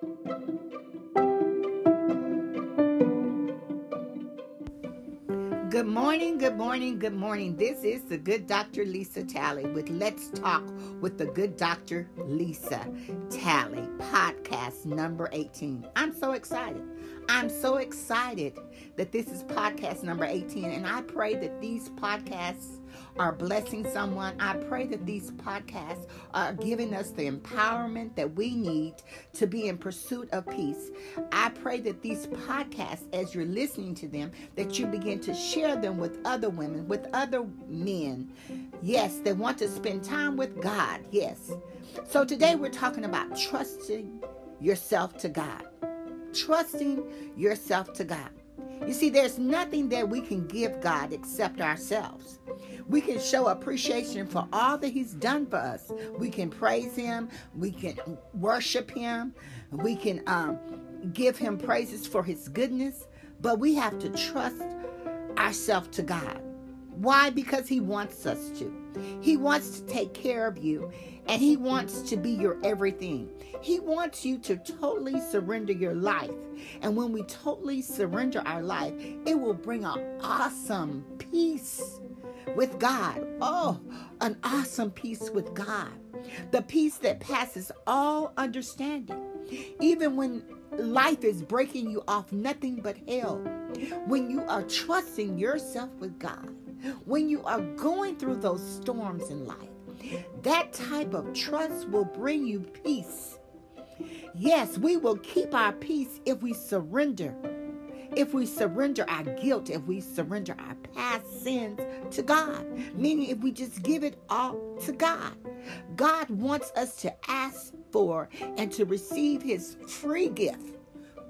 Good morning, good morning, good morning. This is the Good Dr. Lisa Talley with Let's Talk with the Good Dr. Lisa Talley podcast number 18. I'm so excited. I'm so excited that this is podcast number 18, and I pray that these podcasts are blessing someone. I pray that these podcasts are giving us the empowerment that we need to be in pursuit of peace. I pray that these podcasts, as you're listening to them, that you begin to share them with other women, with other men. Yes, they want to spend time with God. Yes. So today we're talking about trusting yourself to God. Trusting yourself to God. You see, there's nothing that we can give God except ourselves. We can show appreciation for all that He's done for us. We can praise Him. We can worship Him. We can um, give Him praises for His goodness. But we have to trust ourselves to God. Why? Because He wants us to. He wants to take care of you and He wants to be your everything. He wants you to totally surrender your life. And when we totally surrender our life, it will bring an awesome peace with God. Oh, an awesome peace with God. The peace that passes all understanding. Even when life is breaking you off nothing but hell, when you are trusting yourself with God, when you are going through those storms in life, that type of trust will bring you peace. Yes, we will keep our peace if we surrender if we surrender our guilt, if we surrender our past sins to God, meaning if we just give it all to God. God wants us to ask for and to receive His free gift,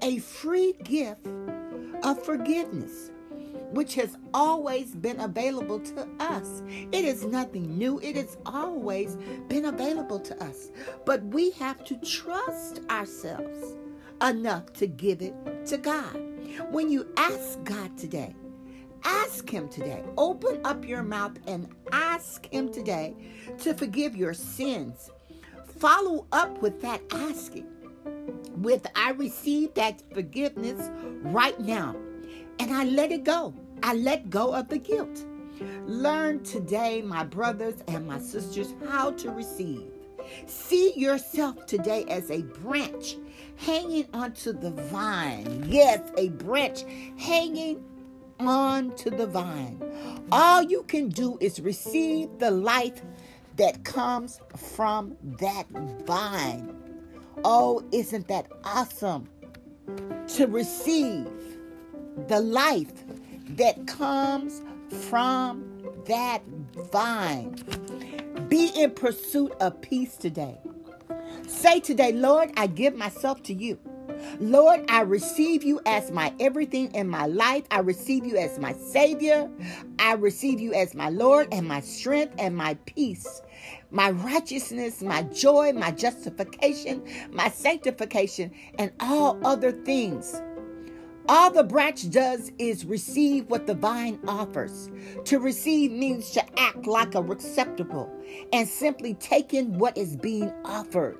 a free gift of forgiveness which has always been available to us. It is nothing new, it has always been available to us. But we have to trust ourselves enough to give it to God. When you ask God today, ask Him today. Open up your mouth and ask Him today to forgive your sins. Follow up with that asking with I receive that forgiveness right now and I let it go. I let go of the guilt. Learn today, my brothers and my sisters, how to receive. See yourself today as a branch hanging onto the vine. Yes, a branch hanging onto the vine. All you can do is receive the life that comes from that vine. Oh, isn't that awesome? To receive the life that comes from that vine. Be in pursuit of peace today. Say today, Lord, I give myself to you. Lord, I receive you as my everything in my life. I receive you as my Savior. I receive you as my Lord and my strength and my peace, my righteousness, my joy, my justification, my sanctification, and all other things all the branch does is receive what the vine offers. To receive means to act like a receptacle and simply take in what is being offered.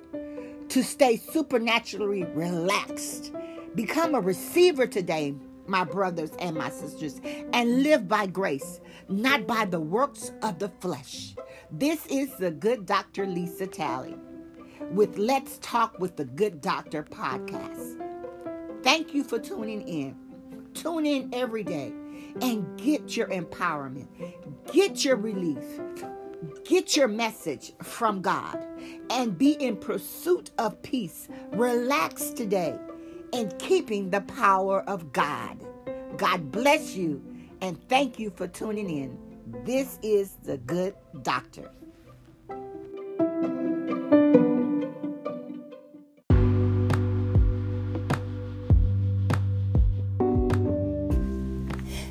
To stay supernaturally relaxed. Become a receiver today, my brothers and my sisters, and live by grace, not by the works of the flesh. This is the Good Dr. Lisa Talley with Let's Talk with the Good Doctor podcast. Thank you for tuning in. Tune in every day and get your empowerment, get your relief, get your message from God, and be in pursuit of peace. Relax today and keeping the power of God. God bless you and thank you for tuning in. This is the Good Doctor.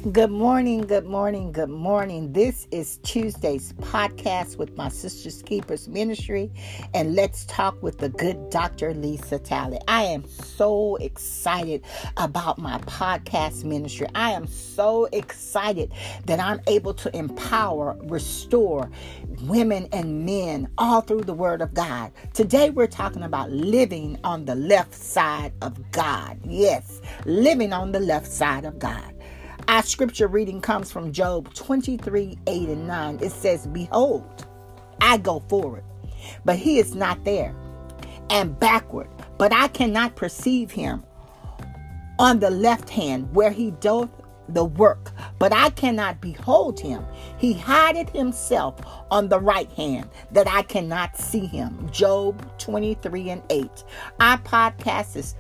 Good morning, good morning, good morning. This is Tuesday's podcast with my Sisters Keepers Ministry, and let's talk with the good Dr. Lisa Talley. I am so excited about my podcast ministry. I am so excited that I'm able to empower, restore women and men all through the Word of God. Today, we're talking about living on the left side of God. Yes, living on the left side of God. Our scripture reading comes from Job 23 8 and 9. It says, Behold, I go forward, but he is not there, and backward, but I cannot perceive him. On the left hand, where he doth the work, but I cannot behold him. He hideth himself on the right hand, that I cannot see him. Job 23 and 8. Our podcast is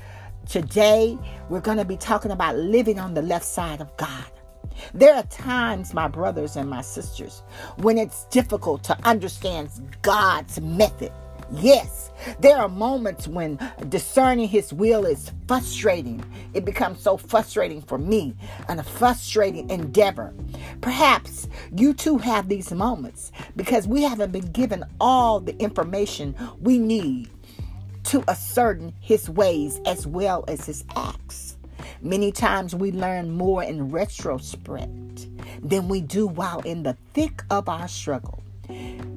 Today, we're going to be talking about living on the left side of God. There are times, my brothers and my sisters, when it's difficult to understand God's method. Yes, there are moments when discerning His will is frustrating. It becomes so frustrating for me and a frustrating endeavor. Perhaps you too have these moments because we haven't been given all the information we need to ascertain his ways as well as his acts. Many times we learn more in retrospect than we do while in the thick of our struggle.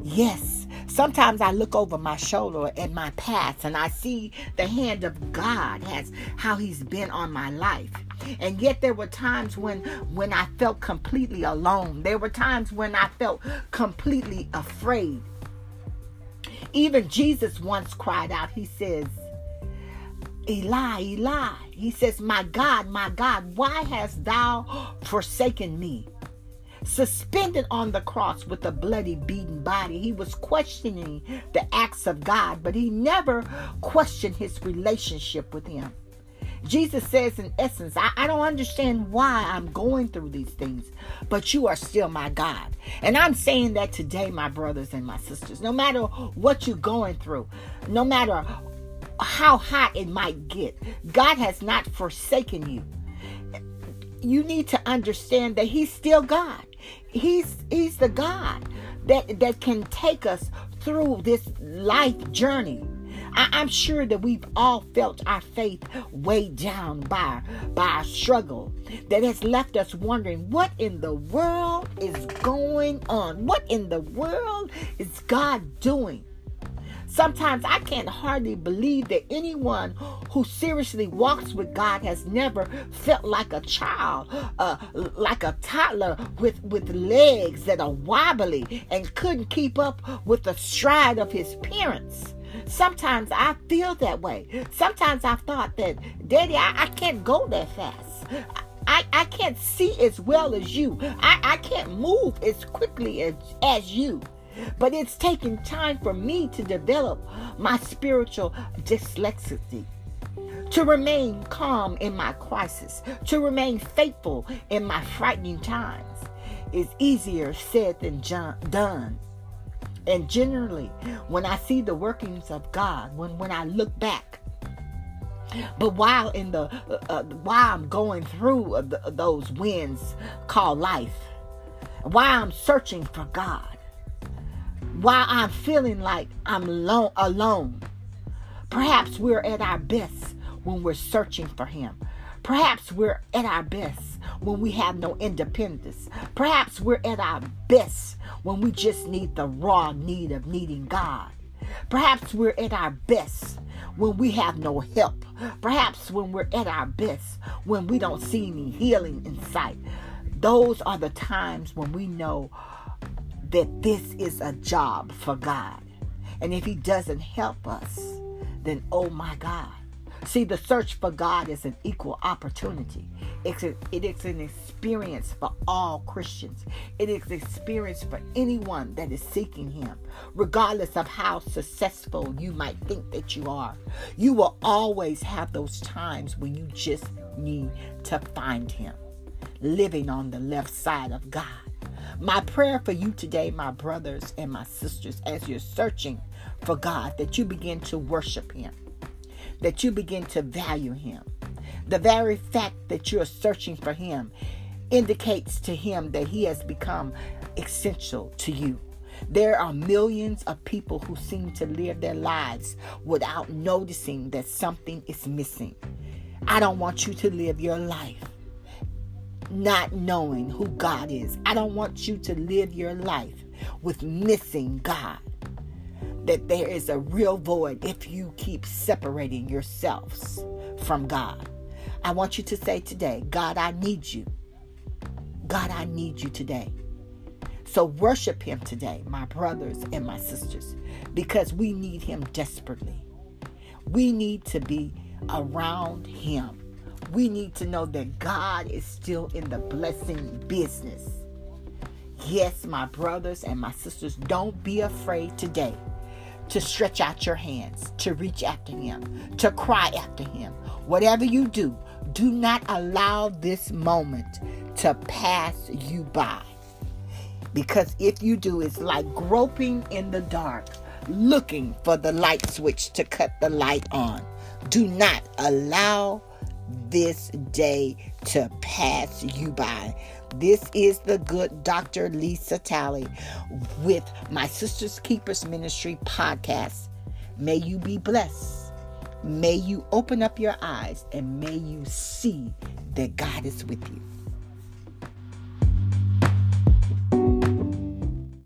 Yes, sometimes I look over my shoulder at my past and I see the hand of God has how he's been on my life. And yet there were times when when I felt completely alone. There were times when I felt completely afraid. Even Jesus once cried out, He says, Eli, Eli. He says, My God, my God, why hast thou forsaken me? Suspended on the cross with a bloody, beaten body, he was questioning the acts of God, but he never questioned his relationship with him. Jesus says, in essence, I, I, don't understand why I'm going through these things, but you are still my God. And I'm saying that today, my brothers and my sisters. No matter what you're going through, no matter how hot it might get, God has not forsaken you. You need to understand that He's still God. He's He's the God that, that can take us through this life journey I, am sure that we've all felt our faith weighed down by, by our struggle that has left us wondering what in the world is going on? What in the world is God doing? Sometimes I can't hardly believe that anyone who seriously walks with God has never felt like a child, uh, like a toddler with, with legs that are wobbly and couldn't keep up with the stride of his parents. Sometimes I feel that way. Sometimes I've thought that, Daddy, I, I can't go that fast. I, I can't see as well as you. I, I can't move as quickly as, as you. But it's taking time for me to develop my spiritual dyslexia to remain calm in my crisis, to remain faithful in my frightening times is easier said than done. And generally, when I see the workings of God, when, when I look back, but while in the uh, uh, while I'm going through the, those winds called life, while I'm searching for God, while I'm feeling like I'm alone, alone, perhaps we're at our best when we're searching for Him. Perhaps we're at our best when we have no independence. Perhaps we're at our best when we just need the raw need of needing God. Perhaps we're at our best when we have no help. Perhaps when we're at our best when we don't see any healing in sight. Those are the times when we know that this is a job for God. And if He doesn't help us, then oh my God, See, the search for God is an equal opportunity. It's a, it is an experience for all Christians. It is an experience for anyone that is seeking Him, regardless of how successful you might think that you are. You will always have those times when you just need to find Him, living on the left side of God. My prayer for you today, my brothers and my sisters, as you're searching for God, that you begin to worship Him that you begin to value Him. The very fact that you're searching for Him indicates to him that he has become essential to you. There are millions of people who seem to live their lives without noticing that something is missing. I don't want you to live your life not knowing who God is. I don't want you to live your life with missing God. That there is a real void if you keep separating yourselves from God. I want you to say today, God, I need you. God, I need you today. So worship him today, my brothers and my sisters, because we need him desperately. We need to be around him. We need to know that God is still in the blessing business. Yes, my brothers and my sisters, don't be afraid today to stretch out your hands, to reach after Him, to cry after Him. Whatever you do, do not allow this moment to pass you by. Because if you do, it's like groping in the dark, looking for the light switch to cut the light on. Do not allow this day to pass you by. This is the good Dr. Lisa Talley with my Sisters Keepers Ministry podcast. May you be blessed. May you open up your eyes and may you see that God is with you.